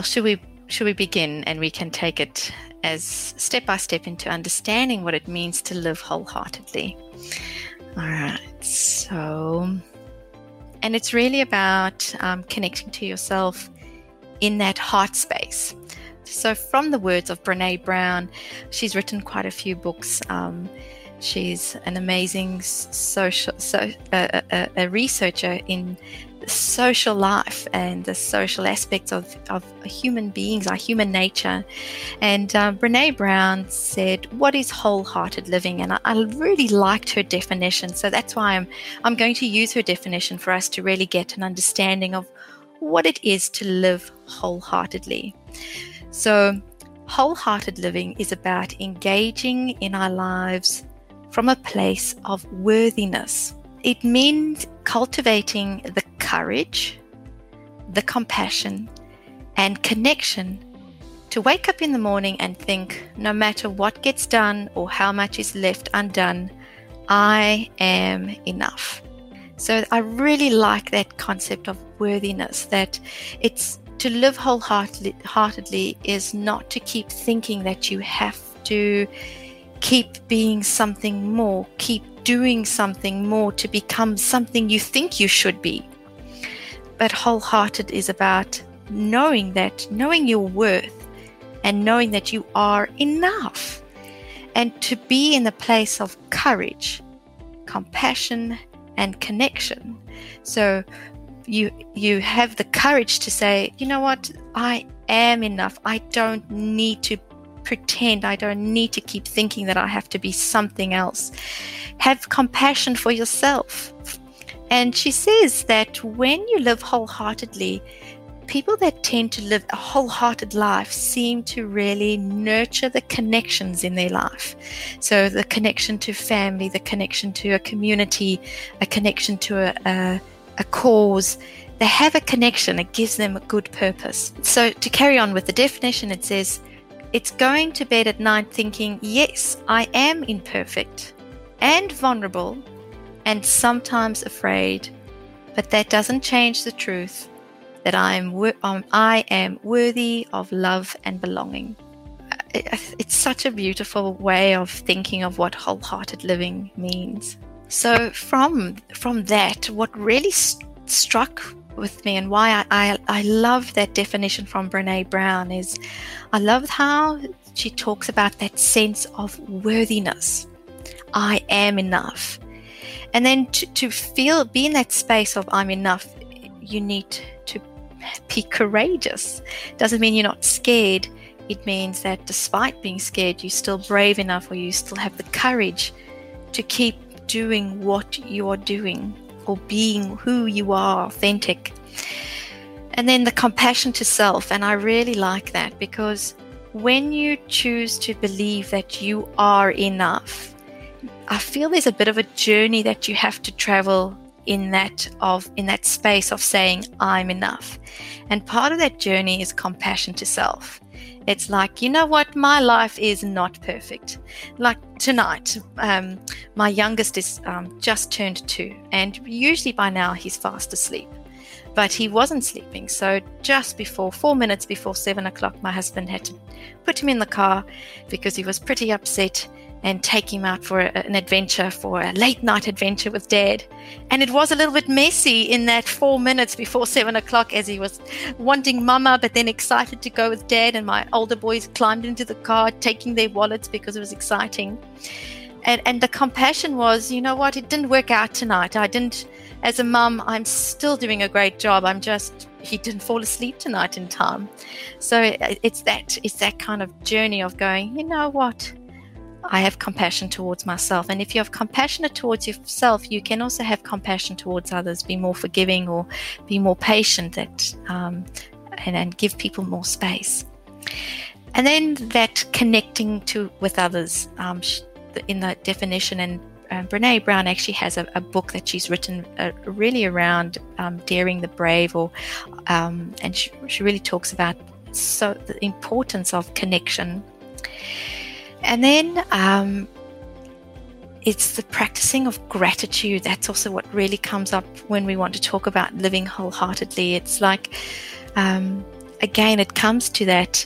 well, should we should we begin and we can take it as step by step into understanding what it means to live wholeheartedly. All right, so, and it's really about um, connecting to yourself in that heart space. So, from the words of Brene Brown, she's written quite a few books. Um, she's an amazing social, so, uh, a, a researcher in social life and the social aspects of, of human beings, our human nature. And uh, Brene Brown said, What is wholehearted living? And I, I, really liked her definition. So that's why I'm, I'm going to use her definition for us to really get an understanding of what it is to live wholeheartedly. So, wholehearted living is about engaging in our lives from a place of worthiness. It means cultivating the courage, the compassion, and connection to wake up in the morning and think no matter what gets done or how much is left undone, I am enough. So I really like that concept of worthiness that it's to live wholeheartedly is not to keep thinking that you have to keep being something more, keep doing something more to become something you think you should be but wholehearted is about knowing that, knowing your worth, and knowing that you are enough. And to be in a place of courage, compassion, and connection. So you you have the courage to say, you know what, I am enough. I don't need to pretend. I don't need to keep thinking that I have to be something else. Have compassion for yourself. And she says that when you live wholeheartedly, people that tend to live a wholehearted life seem to really nurture the connections in their life. So, the connection to family, the connection to a community, a connection to a, a, a cause. They have a connection, it gives them a good purpose. So, to carry on with the definition, it says, it's going to bed at night thinking, yes, I am imperfect and vulnerable and sometimes afraid, but that doesn't change the truth that I am, um, I am worthy of love and belonging. It's such a beautiful way of thinking of what wholehearted living means. So from from that, what really st- struck with me and why I, I, I love that definition from Brene Brown is I love how she talks about that sense of worthiness. I am enough. And then to, to feel, be in that space of I'm enough, you need to be courageous. Doesn't mean you're not scared. It means that despite being scared, you're still brave enough or you still have the courage to keep doing what you are doing or being who you are, authentic. And then the compassion to self. And I really like that because when you choose to believe that you are enough, I feel there's a bit of a journey that you have to travel in that of in that space of saying I'm enough. And part of that journey is compassion to self. It's like, you know what, my life is not perfect. Like tonight, um, my youngest is um, just turned two, and usually by now he's fast asleep. But he wasn't sleeping. So just before, four minutes before seven o'clock, my husband had to put him in the car because he was pretty upset and take him out for an adventure, for a late night adventure with dad. And it was a little bit messy in that four minutes before seven o'clock as he was wanting mama, but then excited to go with dad. And my older boys climbed into the car, taking their wallets because it was exciting. And, and the compassion was, you know what, it didn't work out tonight. I didn't, as a mum, I'm still doing a great job. I'm just, he didn't fall asleep tonight in time. So it, it's that, it's that kind of journey of going, you know what, I have compassion towards myself. And if you have compassion towards yourself, you can also have compassion towards others, be more forgiving or be more patient that, um, and, and give people more space. And then that connecting to with others um, in that definition. And uh, Brene Brown actually has a, a book that she's written uh, really around um, daring the brave, or um, and she, she really talks about so the importance of connection and then um, it's the practicing of gratitude. That's also what really comes up when we want to talk about living wholeheartedly. It's like um, again, it comes to that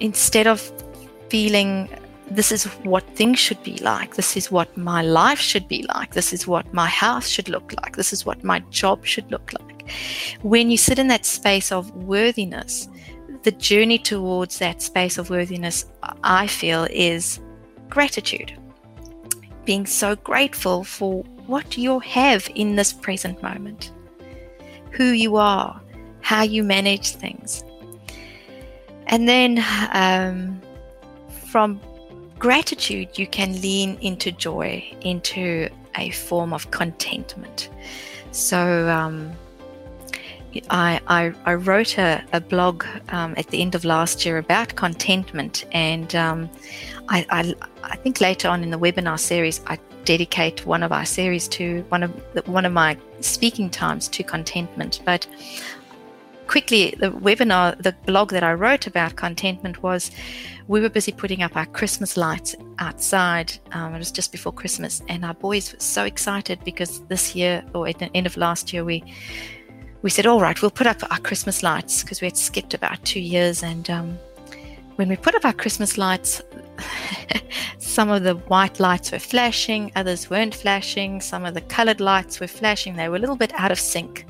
instead of feeling this is what things should be like, this is what my life should be like, this is what my house should look like, this is what my job should look like. When you sit in that space of worthiness, the journey towards that space of worthiness, I feel, is gratitude. Being so grateful for what you have in this present moment, who you are, how you manage things. And then um, from gratitude, you can lean into joy, into a form of contentment. So, um, I, I, I, wrote a, a blog um, at the end of last year about contentment, and um, I, I, I, think later on in the webinar series, I dedicate one of our series to one of the, one of my speaking times to contentment. But quickly, the webinar, the blog that I wrote about contentment was we were busy putting up our Christmas lights outside. Um, it was just before Christmas, and our boys were so excited because this year, or at the end of last year, we we said, "All right, we'll put up our Christmas lights," because we had skipped about two years. And um, when we put up our Christmas lights, some of the white lights were flashing, others weren't flashing. Some of the colored lights were flashing. They were a little bit out of sync.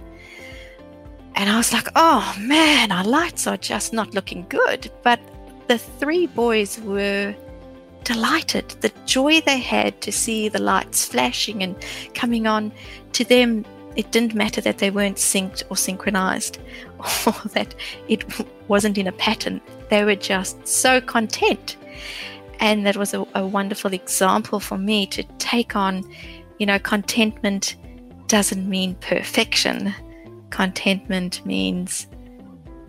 And I was like, oh man, our lights are just not looking good. But the three boys were delighted. The joy they had to see the lights flashing and coming on, to them, it didn't matter that they weren't synced or synchronized or that it wasn't in a pattern. They were just so content. And that was a, a wonderful example for me to take on, you know, contentment doesn't mean perfection. Contentment means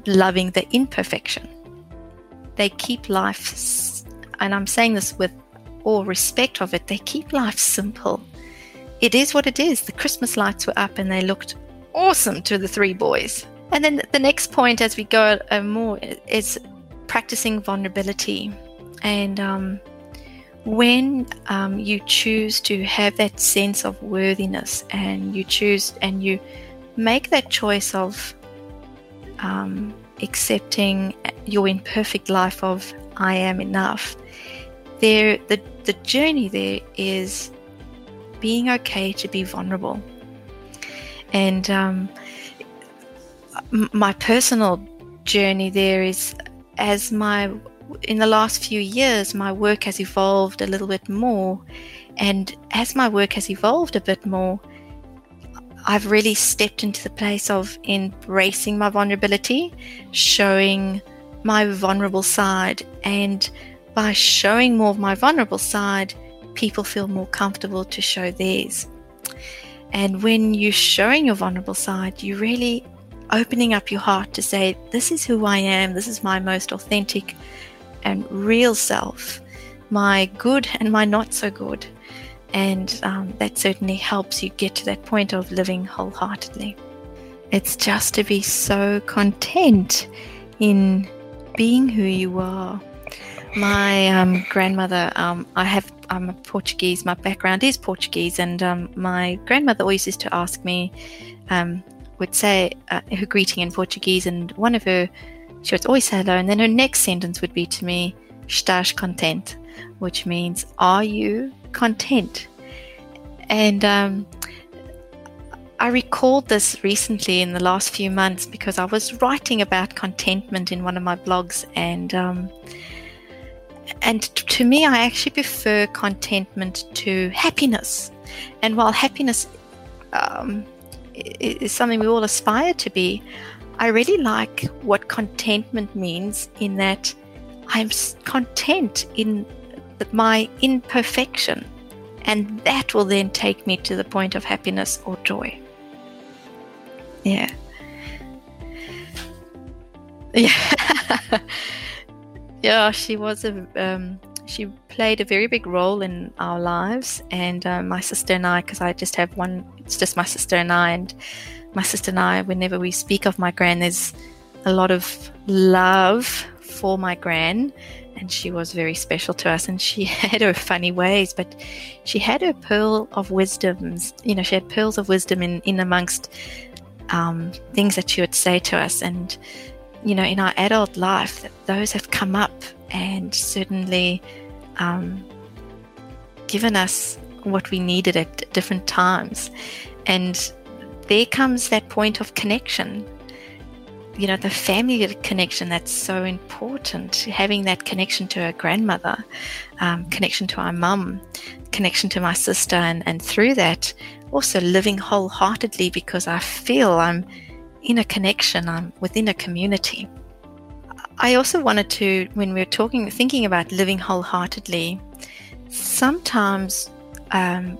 loving the imperfection they keep life, and I'm saying this with all respect of it, they keep life simple. It is what it is. The Christmas lights were up and they looked awesome to the three boys. And then the next point as we go uh, more is practicing vulnerability. And um, when um, you choose to have that sense of worthiness and you choose and you make that choice of um, accepting your imperfect life of I am enough. There, the the journey there is being okay to be vulnerable, and um, my personal journey there is as my in the last few years my work has evolved a little bit more and as my work has evolved a bit more I've really stepped into the place of embracing my vulnerability, showing my vulnerable side. And by showing more of my vulnerable side, people feel more comfortable to show theirs. And when you're showing your vulnerable side, you're really opening up your heart to say, This is who I am, this is my most authentic and real self, my good and my not so good. And um, that certainly helps you get to that point of living wholeheartedly. It's just to be so content in being who you are. My um, grandmother, um, I have, I'm Portuguese, my background is Portuguese, and um, my grandmother always used to ask me, um, would say uh, her greeting in Portuguese, and one of her, she would always say hello, and then her next sentence would be to me, estás content, which means, are you content. And um, I recalled this recently in the last few months because I was writing about contentment in one of my blogs, and um, and to me, I actually prefer contentment to happiness. And while happiness um, is something we all aspire to be, I really like what contentment means in that I'm content in my imperfection. And that will then take me to the point of happiness or joy. Yeah. Yeah. yeah, she was a. Um, she played a very big role in our lives, and uh, my sister and I, because I just have one. It's just my sister and I, and my sister and I. Whenever we speak of my gran, there's a lot of love for my gran, and she was very special to us and she had her funny ways but she had her pearl of wisdoms you know she had pearls of wisdom in, in amongst um, things that she would say to us. And, you know, in our adult life, those have come up and certainly um, given us what we needed at different times. And there comes that point of connection. You know, the family connection that's so important, having that connection to our grandmother, um, connection to our mum, connection to my sister, and, and through that, also living wholeheartedly because I feel I'm in a connection, I'm within a community. I also wanted to, when we are talking, thinking about living wholeheartedly, sometimes um,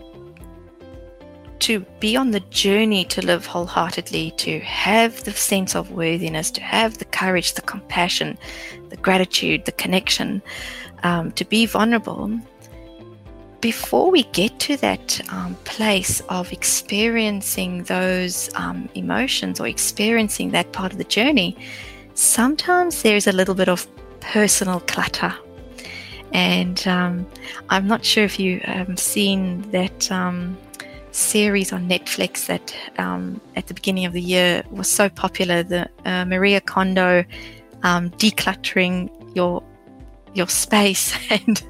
to be on the journey to live wholeheartedly, to have the sense of worthiness, to have the courage, the compassion, the gratitude, the connection, um, to be vulnerable. Before we get to that um, place of experiencing those um, emotions or experiencing that part of the journey, sometimes there's a little bit of personal clutter. And um, I'm not sure if you have seen that um, series on Netflix that um, at the beginning of the year was so popular. The uh, Maria Kondo um, decluttering your your space and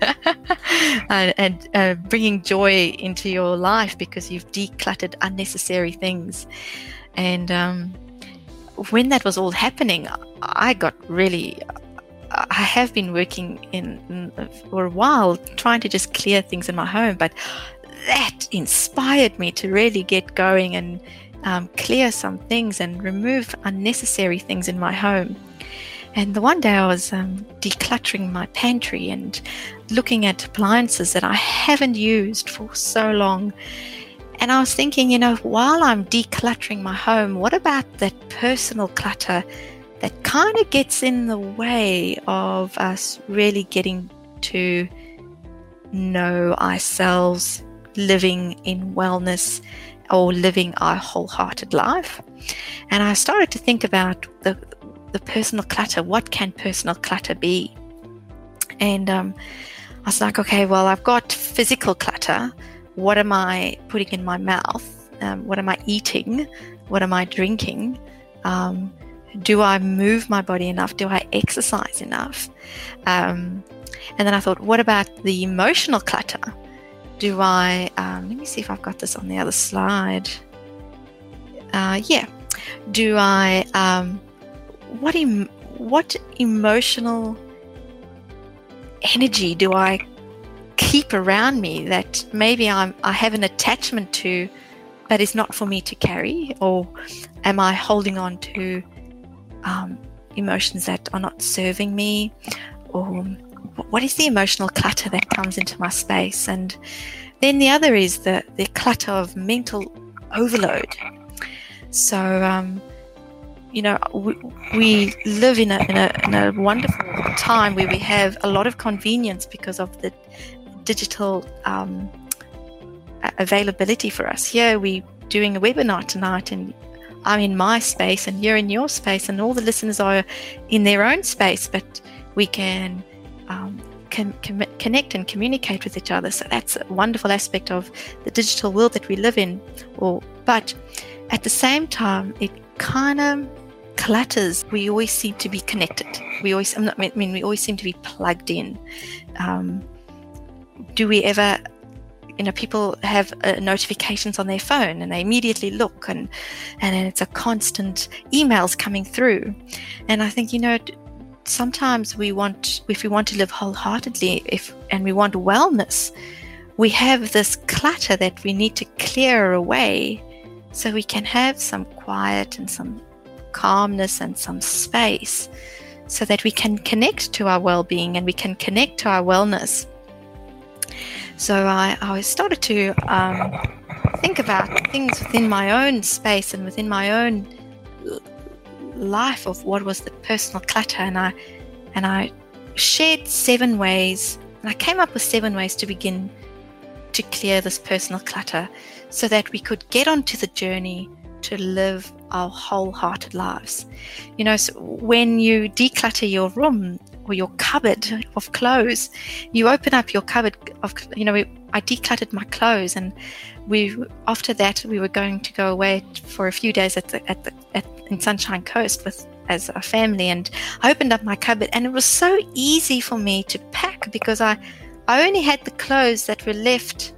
and uh, bringing joy into your life because you've decluttered unnecessary things. And um, when that was all happening, I got really. I have been working in, in for a while trying to just clear things in my home, but that inspired me to really get going and um, clear some things and remove unnecessary things in my home. And the one day I was um, decluttering my pantry and looking at appliances that I haven't used for so long. And I was thinking, you know, while I'm decluttering my home, what about that personal clutter that kind of gets in the way of us really getting to know ourselves living in wellness or living our wholehearted life. And I started to think about the, the personal clutter. What can personal clutter be? And um, I was like, okay, well, I've got physical clutter. What am I putting in my mouth? Um, what am I eating? What am I drinking? Um, do I move my body enough? Do I exercise enough? Um, and then I thought, what about the emotional clutter? do I, um, let me see if I've got this on the other slide. Uh, yeah. Do I, um, what, em- what emotional energy do I keep around me that maybe I'm, I have an attachment to, but is not for me to carry? Or am I holding on to um, emotions that are not serving me? Or what is the emotional clutter that comes into my space? And then the other is the, the clutter of mental overload. So, um, you know, we, we live in a, in, a, in a wonderful time where we have a lot of convenience because of the digital um, availability for us. Here, we're doing a webinar tonight, and I'm in my space, and you're in your space, and all the listeners are in their own space, but we can um, can connect and communicate with each other. So that's a wonderful aspect of the digital world that we live in. Or, but at the same time, it kind of clutters. We always seem to be connected. We always, I'm not, I mean, we always seem to be plugged in. Um, do we ever you know people have uh, notifications on their phone and they immediately look and and it's a constant emails coming through and i think you know sometimes we want if we want to live wholeheartedly if and we want wellness we have this clutter that we need to clear away so we can have some quiet and some calmness and some space so that we can connect to our well-being and we can connect to our wellness. So i, I started to um, think about things within my own space and within my own life of what was the personal clutter and I and I shared seven ways and I came up with seven ways to begin to clear this personal clutter so that we could get onto the journey to live our wholehearted lives. You know, so when you declutter your room or your cupboard of clothes, you open up your cupboard of, you know, I decluttered my clothes, and we after that we were going to go away for a few days at the at the at, in Sunshine Coast with as a family, and I opened up my cupboard, and it was so easy for me to pack because I I only had the clothes that were left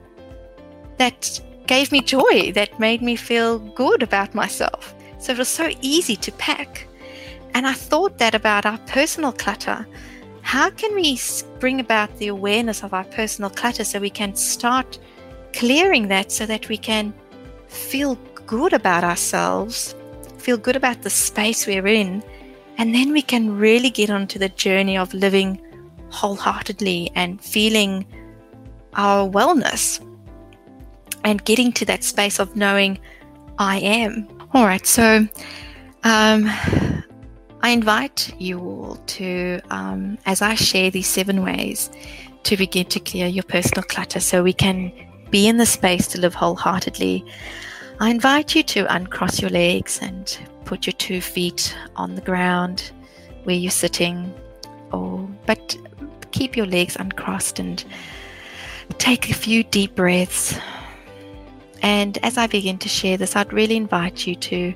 that gave me joy, that made me feel good about myself. So it was so easy to pack. And I thought that about our personal clutter. How can we bring about the awareness of our personal clutter so we can start clearing that so that we can feel good about ourselves, feel good about the space we're in, and then we can really get onto the journey of living wholeheartedly and feeling our wellness and getting to that space of knowing I am. All right, so um, I invite you all to, um, as I share these seven ways, to begin to clear your personal clutter so we can be in the space to live wholeheartedly. I invite you to uncross your legs and put your two feet on the ground where you're sitting, or but keep your legs uncrossed and take a few deep breaths and as I begin to share this, I'd really invite you to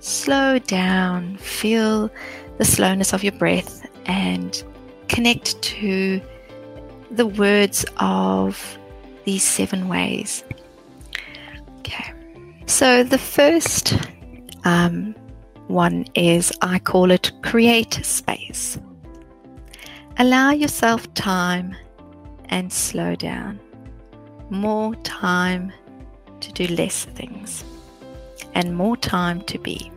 slow down, feel the slowness of your breath, and connect to the words of these seven ways. Okay, so the first um, one is I call it create space. Allow yourself time and slow down. More time to do less things and more time to be.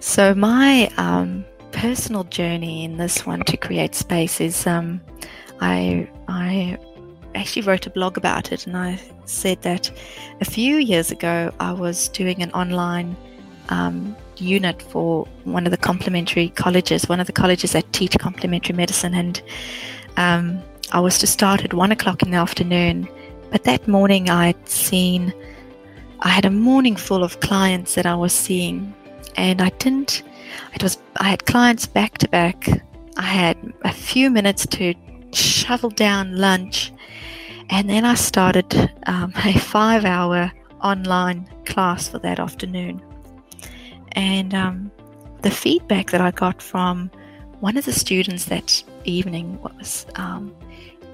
So, my um, personal journey in this one to create space is um, I, I actually wrote a blog about it and I said that a few years ago I was doing an online um, unit for one of the complementary colleges, one of the colleges that teach complementary medicine, and um, I was to start at one o'clock in the afternoon but that morning I had seen, I had a morning full of clients that I was seeing, and I didn't, it was, I had clients back to back. I had a few minutes to shovel down lunch, and then I started um, a five hour online class for that afternoon. And um, the feedback that I got from one of the students that evening was, um,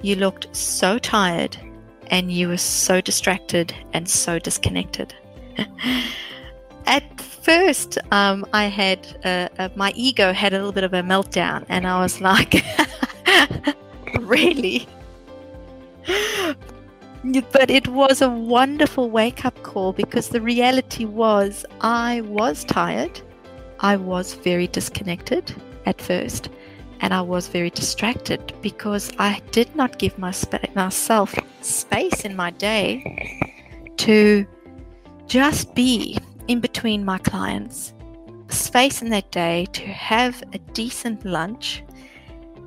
You looked so tired and you were so distracted and so disconnected. At first, um, I had uh, uh, my ego had a little bit of a meltdown, and I was like, "Really?" but it was a wonderful wake up call because the reality was I was tired, I was very disconnected at first, and I was very distracted because I did not give my myself space in my day to just be in between my clients, space in that day to have a decent lunch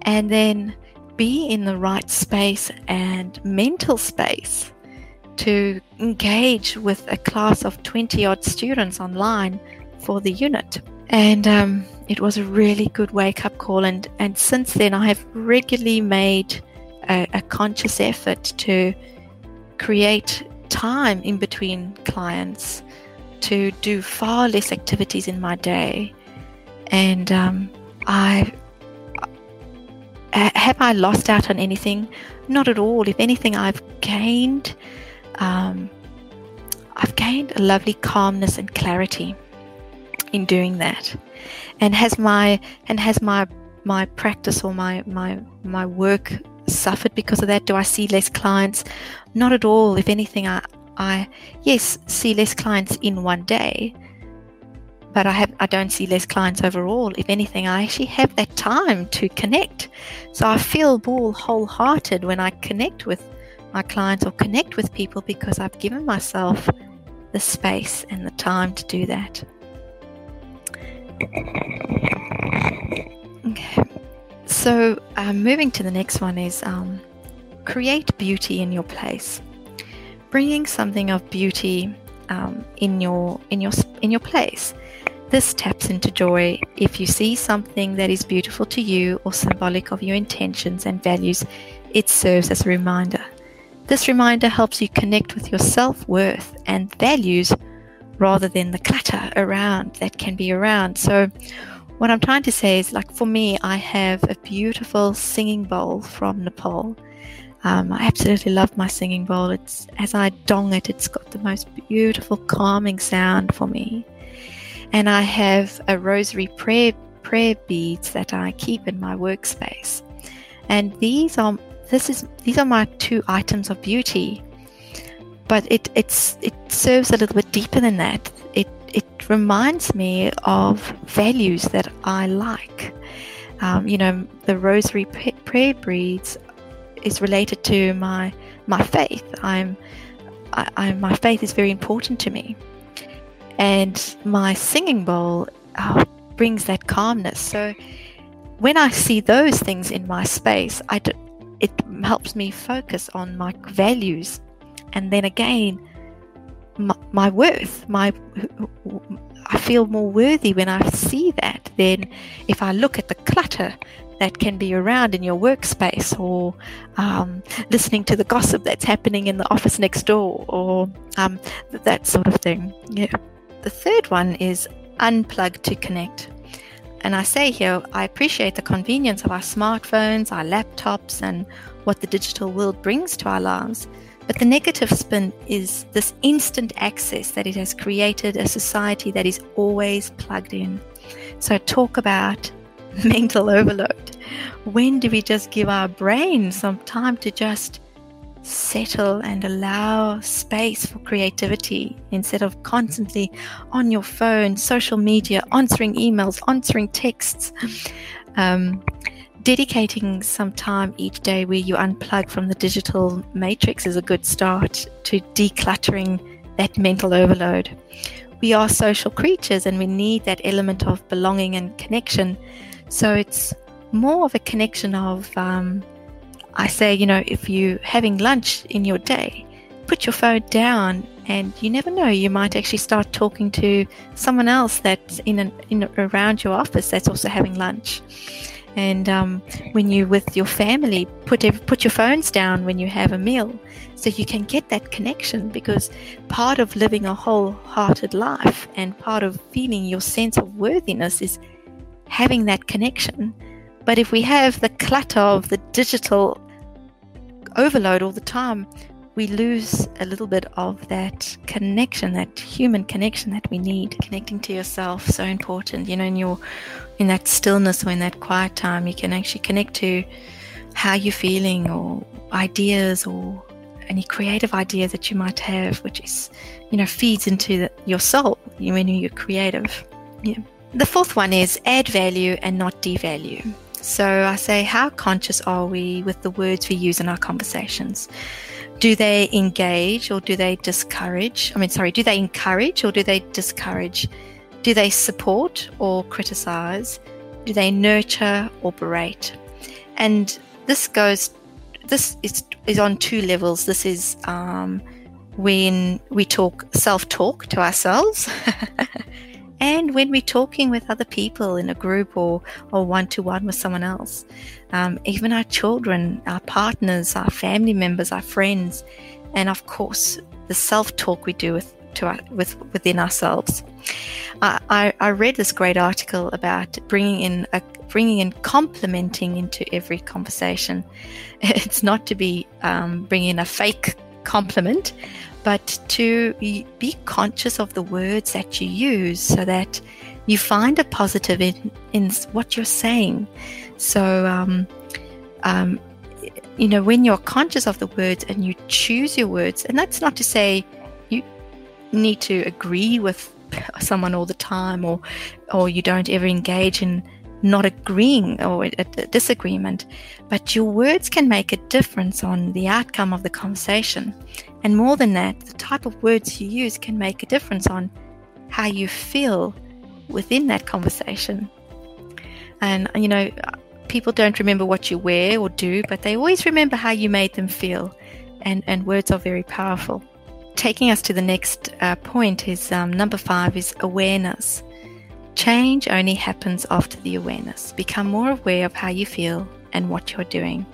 and then be in the right space and mental space to engage with a class of 20 odd students online for the unit. And um, it was a really good wake up call. And, and since then, I have regularly made a, a conscious effort to create time in between clients to do far less activities in my day. And um, I have I lost out on anything? Not at all. If anything, I've gained. Um, I've gained a lovely calmness and clarity in doing that? And has my and has my my practice or my my my work suffered because of that? Do i see less clients? Not at all. If anything i i yes see less clients in one day but i have i don't see less clients overall. If anything i actually have that time to connect. So i feel more wholehearted when i connect with my clients or connect with people because i've given myself the space and the time to do that Okay. So, um, moving to the next one is um, create beauty in your place. Bringing something of beauty um, in your in your in your place. This taps into joy. If you see something that is beautiful to you or symbolic of your intentions and values, it serves as a reminder. This reminder helps you connect with your self worth and values rather than the clutter around that can be around. So, what I'm trying to say is like for me, I have a beautiful singing bowl from Nepal. Um, I absolutely love my singing bowl. It's as I dong it, it's got the most beautiful calming sound for me. And I have a rosary prayer prayer beads that I keep in my workspace. And these are this is these are my two items of beauty. But it it's it serves a little bit deeper than that it it reminds me of values that I like. Um, you know, the Rosary Prayer Beads is related to my my faith. I'm, I, I, my faith is very important to me, and my singing bowl uh, brings that calmness. So when I see those things in my space, I it helps me focus on my values, and then again my, my worth my i feel more worthy when i see that than if i look at the clutter that can be around in your workspace or um, listening to the gossip that's happening in the office next door or um, that sort of thing yeah the third one is unplug to connect and I say here, I appreciate the convenience of our smartphones, our laptops, and what the digital world brings to our lives. But the negative spin is this instant access that it has created a society that is always plugged in. So, talk about mental overload. When do we just give our brain some time to just settle and allow space for creativity instead of constantly on your phone, social media, answering emails, answering texts? Um, dedicating some time each day where you unplug from the digital matrix is a good start to decluttering that mental overload. We are social creatures and we need that element of belonging and connection. So it's more of a connection of, um, I say, you know, if you're having lunch in your day, put your phone down and you never know you might actually start talking to someone else that's in, an, in around your office that's also having lunch and um, when you with your family, put put your phones down when you have a meal, so you can get that connection. Because part of living a wholehearted life and part of feeling your sense of worthiness is having that connection. But if we have the clutter of the digital overload all the time, we lose a little bit of that connection, that human connection that we need. Connecting to yourself, so important. You know, in your in that stillness or in that quiet time, you can actually connect to how you're feeling or ideas or any creative idea that you might have, which is, you know, feeds into the, your soul you, when you're creative. Yeah. The fourth one is add value and not devalue. So I say, how conscious are we with the words we use in our conversations? Do they engage or do they discourage? I mean, sorry, do they encourage or do they discourage? Do they support or criticize? Do they nurture or berate? And this goes, this is, is on two levels. This is um, when we talk self talk to ourselves. and when we're talking with other people in a group or or one to one with someone else, um, even our children, our partners, our family members, our friends, and of course the self talk we do with to our, with within ourselves. I, I read this great article about bringing in a, bringing in complimenting into every conversation. It's not to be um, bringing in a fake compliment, but to be conscious of the words that you use so that you find a positive in, in what you're saying. So, um, um, you know, when you're conscious of the words and you choose your words, and that's not to say you need to agree with someone all the time or or you don't ever engage in not agreeing or a, a disagreement but your words can make a difference on the outcome of the conversation and more than that the type of words you use can make a difference on how you feel within that conversation and you know people don't remember what you wear or do but they always remember how you made them feel and and words are very powerful taking us to the next uh, point is um, number five is awareness. Change only happens after the awareness. Become more aware of how you feel and what you're doing.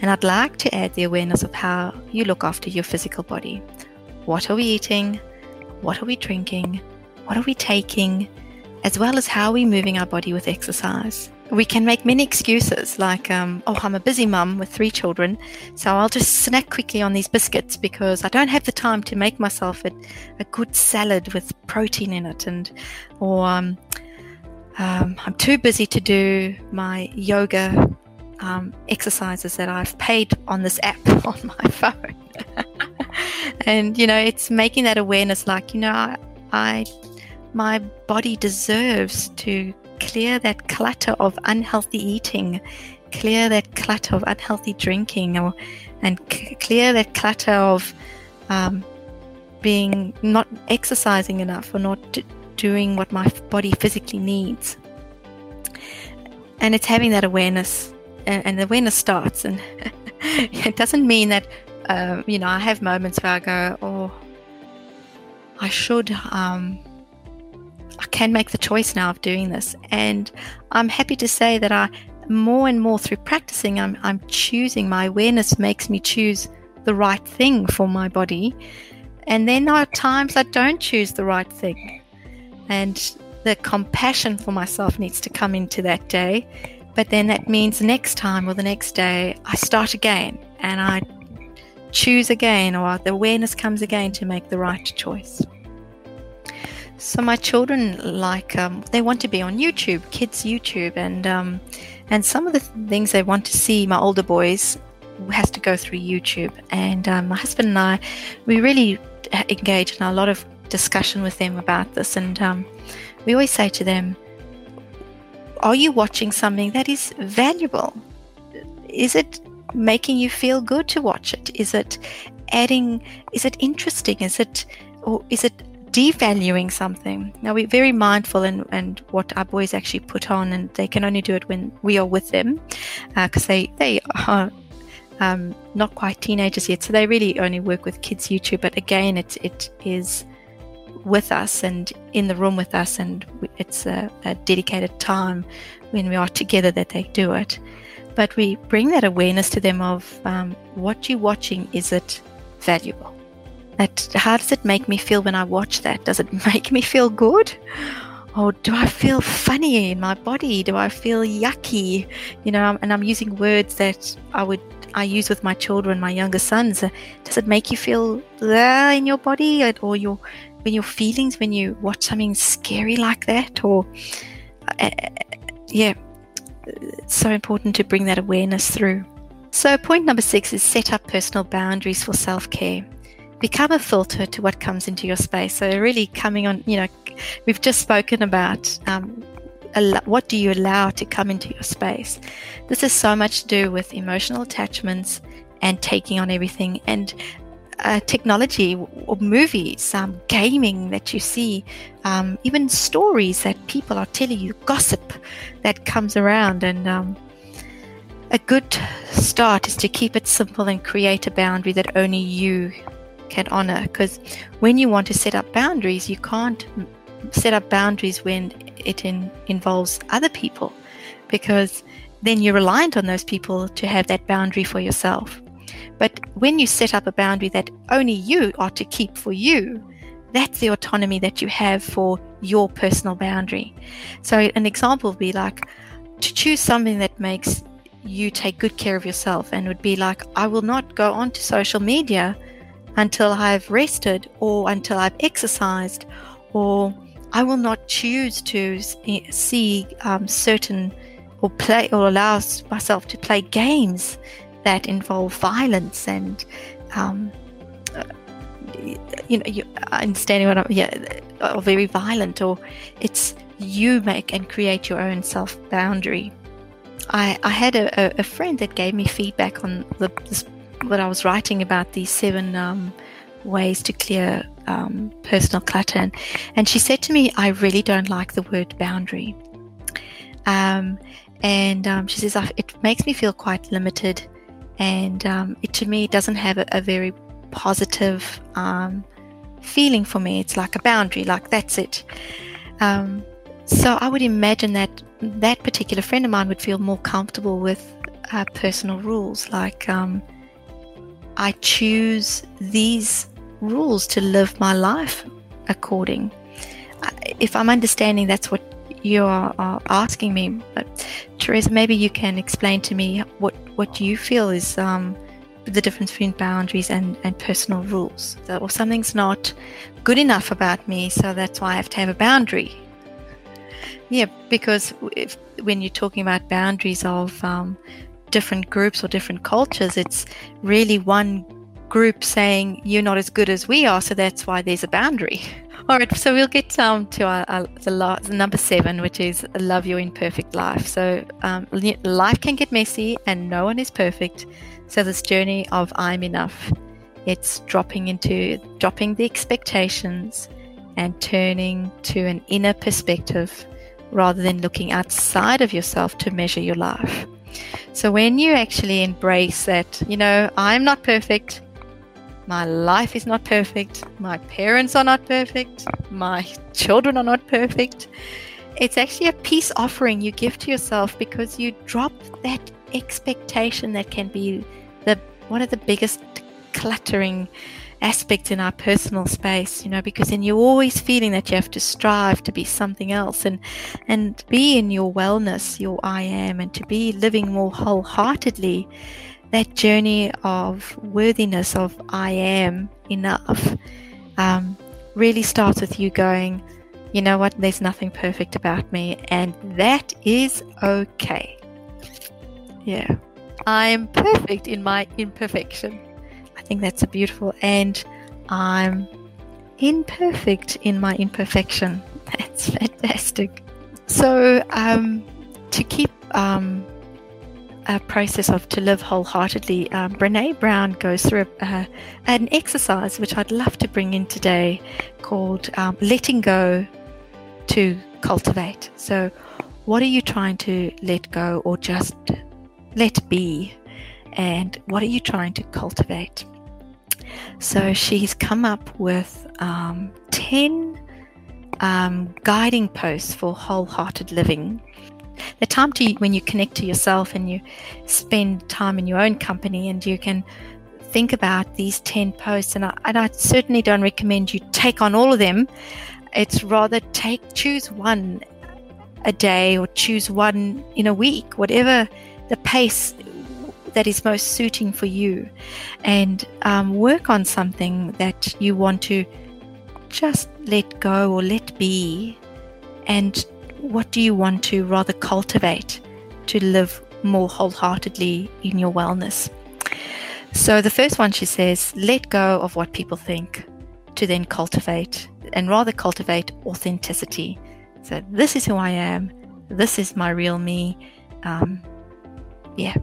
And I'd like to add the awareness of how you look after your physical body. What are we eating? What are we drinking? What are we taking? As well as how are we moving our body with exercise. We can make many excuses like, um, oh, I'm a busy mum with three children, so I'll just snack quickly on these biscuits because I don't have the time to make myself a, a good salad with protein in it. And, or um, um, I'm too busy to do my yoga um, exercises that I've paid on this app on my phone. and you know, it's making that awareness, like you know, I, I, my body deserves to clear that clutter of unhealthy eating, clear that clutter of unhealthy drinking, or and c- clear that clutter of um, being not exercising enough or not d- doing what my body physically needs. And it's having that awareness and, the awareness starts. And it doesn't mean that, uh, you know, I have moments where I go, oh, I should, um, I can make the choice now of doing this. And I'm happy to say that I, more and more through practicing, I'm, I'm choosing, my awareness makes me choose the right thing for my body. And then there are times I don't choose the right thing. And the compassion for myself needs to come into that day but then that means the next time or the next day, I start again and I choose again, or the awareness comes again to make the right choice. So my children like um, they want to be on YouTube, kids YouTube, and um, and some of the things they want to see. My older boys has to go through YouTube, and um, my husband and I, we really engage in a lot of discussion with them about this, and um, we always say to them, are you watching something that is valuable? Is it making you feel good to watch it? Is it adding, is it interesting? Is it, or is it devaluing something? Now we're very mindful and and what our boys actually put on, and they can only do it when we are with them, because uh, they they are um, not quite teenagers yet, so they really only work with kids YouTube. But again, it it is with us and in the room with us, and it's a, a dedicated time when we are together that they do it. But we bring that awareness to them of um, what you're watching. Is it valuable? That how does it make me feel when I watch that? Does it make me feel good? Or do I feel funny in my body? Do I feel yucky? You know, and I'm using words that I would I use with my children, my younger sons. Does it make you feel there in your body, or your when your feelings when you watch something scary like that or uh, yeah it's so important to bring that awareness through. So point number six is set up personal boundaries for self-care. Become a filter to what comes into your space. So really coming on you know we've just spoken about um, what do you allow to come into your space this is so much to do with emotional attachments and taking on everything and uh, technology or movies, um, gaming that you see, um, even stories that people are telling you, gossip that comes around. And um, a good start is to keep it simple and create a boundary that only you can honor. Because when you want to set up boundaries, you can't set up boundaries when it in, involves other people, because then you're reliant on those people to have that boundary for yourself. But when you set up a boundary that only you are to keep for you, that's the autonomy that you have for your personal boundary. So, an example would be like to choose something that makes you take good care of yourself and would be like, I will not go onto social media until I've rested or until I've exercised, or I will not choose to see um, certain or play or allow myself to play games that involve violence and um, uh, you know you understanding what I'm yeah are very violent or it's you make and create your own self boundary. I, I had a, a, friend that gave me feedback on the this, what I was writing about these seven um, ways to clear um, personal clutter, and, and, she said to me, "I really don't like the word boundary." Um, and um, she says it makes me feel quite limited and um, it to me doesn't have a, a very positive um, feeling for me. It's like a boundary, like that's it. Um, so I would imagine that that particular friend of mine would feel more comfortable with uh, personal rules, like I choose these rules to live my life according. If I'm understanding that's what you are, asking me, but Teresa, maybe you can explain to me what what you feel is um, the difference between boundaries and, and personal rules. So, or something's not good enough about me, so that's why I have to have a boundary. Yeah, because if, when you're talking about boundaries of um, different groups or different cultures, it's really one group saying you're not as good as we are, so that's why there's a boundary. All right, so we'll get down to our, our the, last, number seven, which is love your imperfect life. So um, life can get messy, and no one is perfect. So this journey of I'm enough, it's dropping into dropping the expectations and turning to an inner perspective rather than looking outside of yourself to measure your life. So when you actually embrace that, you know, I'm not perfect, my life is not perfect, my parents are not perfect, my children are not perfect. It's actually a peace offering you give to yourself because you drop that expectation that can be the one of the biggest cluttering aspects in our personal space, you know, because then you're always feeling that you have to strive to be something else and and be in your wellness, your I am, and to be living more wholeheartedly. That journey of worthiness of I am enough um, really starts with you going, you know what, there's nothing perfect about me, and that is okay. Yeah. I am perfect in my imperfection I think that's a beautiful and I'm imperfect in my imperfection. That's fantastic. So, um, to keep um, a process of to live wholeheartedly, um, Brene Brown goes through a, uh, an exercise which I'd love to bring in today called um, letting go to cultivate. So, what are you trying to let go or just let be? And what are you trying to cultivate? So she's come up with um, 10 um, guiding posts for wholehearted living. The time to when you connect to yourself and you spend time in your own company and you can think about these 10 posts. And I, and I certainly don't recommend you take on all of them. It's rather take, choose one a day or choose one in a week, whatever the pace that is most suiting for you and um, work on something that you want to just let go or let be. And what do you want to rather cultivate to live more wholeheartedly in your wellness? So, the first one she says, let go of what people think to then cultivate and rather cultivate authenticity. So, this is who I am, this is my real me. Um, yeah,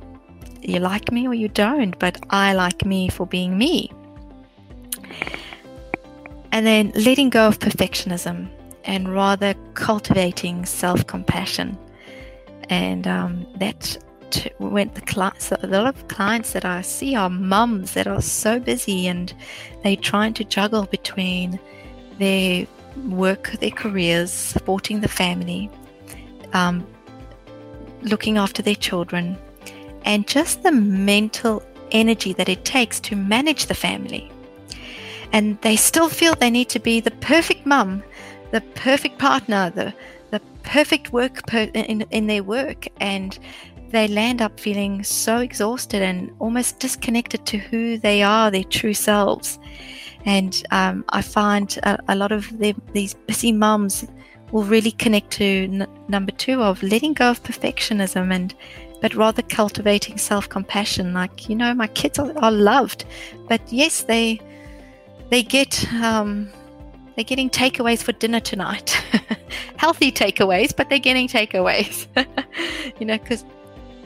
you like me or you don't, but I like me for being me. And then letting go of perfectionism and rather cultivating self compassion. And um, that went the clients, a lot of clients that I see are mums that are so busy and they're trying to juggle between their work, their careers, supporting the family, um, looking after their children, and just the mental energy that it takes to manage the family. And they still feel they need to be the perfect mum, the perfect partner, the, the perfect work per, in, in their work. And they land up feeling so exhausted and almost disconnected to who they are, their true selves. And um, I find a, a lot of the, these busy mums will really connect to n- number two of letting go of perfectionism and but rather cultivating self compassion. Like, you know, my kids are, are, loved, but yes, they they get um, they're getting takeaways for dinner tonight. Healthy takeaways, but they're getting takeaways. you know, because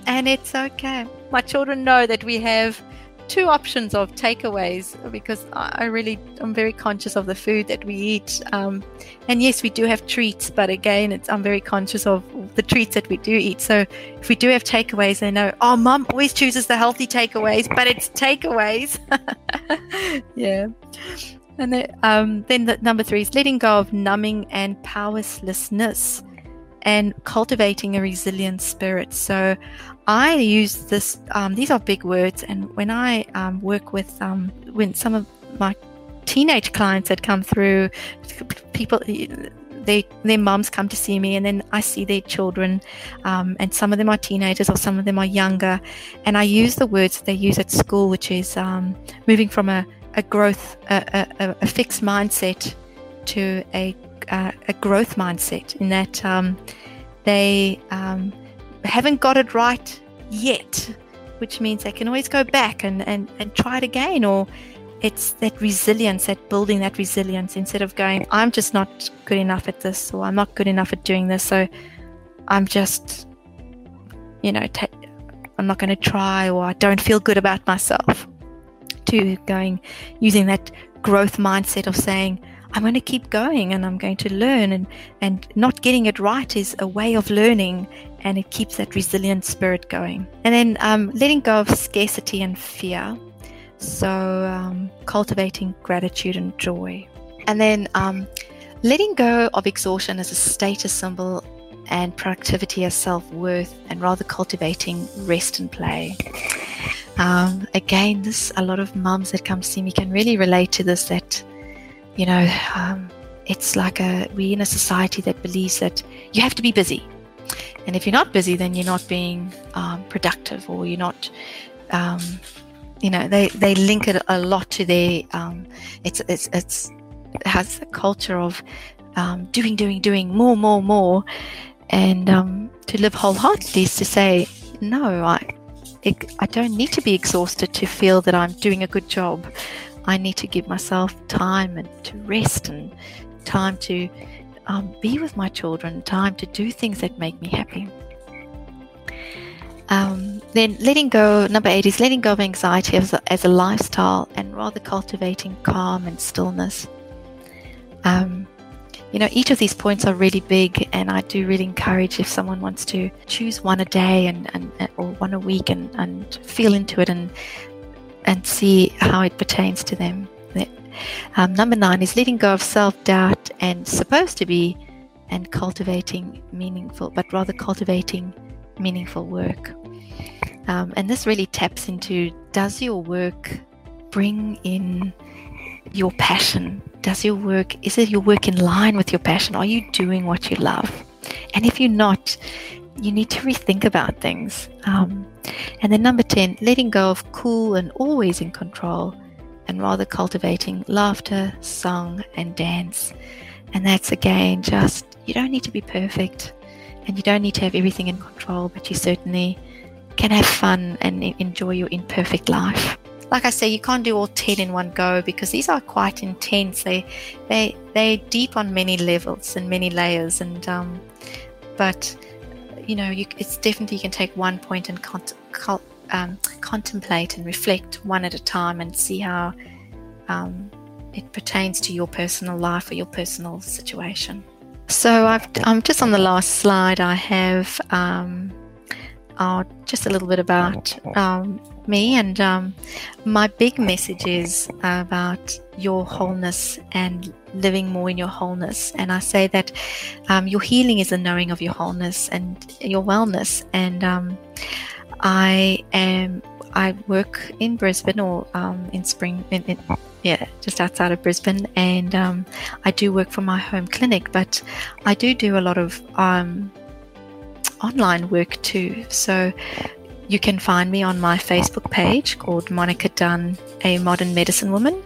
and it's okay. My children know that we have two options of takeaways because I really I'm very conscious of the food that we eat. Um, and yes, we do have treats, but again, it's I'm very conscious of the treats that we do eat. So if we do have takeaways, they know, oh, mom always chooses the healthy takeaways, but it's takeaways. yeah. And then, um, then the number three is letting go of numbing and powerlessness and cultivating a resilient spirit. So I use this, um, these are big words. And when I um, work with, um, when some of my teenage clients that come through, people, they, their moms come to see me, and then I see their children, um, and some of them are teenagers or some of them are younger. And I use the words they use at school, which is um, moving from a, a growth, a, a, a, fixed mindset to a, a growth mindset, in that um, they um, haven't got it right yet, which means they can always go back and, and, and try it again or it's that resilience, that building that resilience instead of going, I'm just not good enough at this, or I'm not good enough at doing this, so I'm just, you know, I'm not going to try, or I don't feel good about myself. To going, using that growth mindset of saying, I'm going to keep going and I'm going to learn, and, and not getting it right is a way of learning and it keeps that resilient spirit going. And then um, letting go of scarcity and fear so, um, cultivating gratitude and joy. And then um, letting go of exhaustion as a status symbol and productivity as self worth, and rather cultivating rest and play. Um, again, this a lot of mums that come see me can really relate to this. That you know, um, it's like a we're in a society that believes that you have to be busy, and if you're not busy, then you're not being um, productive, or you're not um, you know they they link it a lot to their um, it's it's it's it has a culture of um, doing doing doing more more more and um, to live wholeheartedly is to say no I it, I don't need to be exhausted to feel that I'm doing a good job I need to give myself time and to rest and time to um, be with my children time to do things that make me happy um, then letting go, number eight is letting go of anxiety as a, as a lifestyle and rather cultivating calm and stillness. Um, you know, each of these points are really big, and I do really encourage if someone wants to choose one a day and, and or one a week and, and feel into it and and see how it pertains to them. Um, number nine is letting go of self doubt and supposed to be and cultivating meaningful, but rather cultivating meaningful work. Um, and this really taps into does your work bring in your passion? Does your work, is it your work in line with your passion? Are you doing what you love? And if you're not, you need to rethink about things. Um, and then number 10, letting go of cool and always in control and rather cultivating laughter, song, and dance. And that's again just, you don't need to be perfect and you don't need to have everything in control, but you certainly can have fun and enjoy your imperfect life. Like I say, you can't do all 10 in one go because these are quite intense. They, they, they're deep on many levels and many layers. And, um, but, you know, you, it's definitely you can take one point and um, contemplate and reflect one at a time and see how um, it pertains to your personal life or your personal situation. So I've, I'm just on the last slide. I have um, uh, just a little bit about um, me, and um, my big message is about your wholeness and living more in your wholeness. And I say that um, your healing is the knowing of your wholeness and your wellness. And um, I am I work in Brisbane or um, in Spring, in, in, yeah, just outside of Brisbane, and um, I do work for my home clinic. But I do do a lot of um, online work too. So you can find me on my Facebook page called Monica Dunn, a modern medicine woman,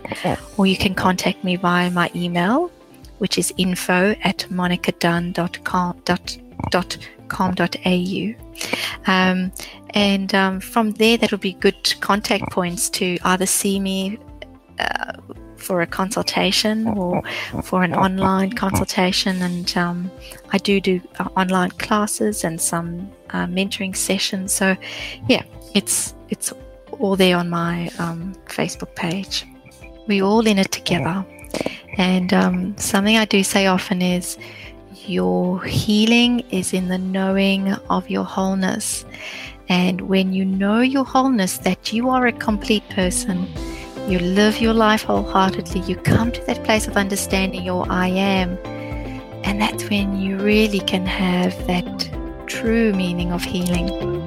or you can contact me via my email, which is info at monicadunn.com.au. Um, and um, from there, that'll be good contact points to either see me uh, for a consultation or for an online consultation. And um, I do do uh, online classes and some uh, mentoring sessions. So, yeah, it's it's all there on my um, Facebook page. We're all in it together. And um, something I do say often is your healing is in the knowing of your wholeness. And when you know your wholeness, that you are a complete person, you live your life wholeheartedly, you come to that place of understanding your I am. And that's when you really can have that true meaning of healing.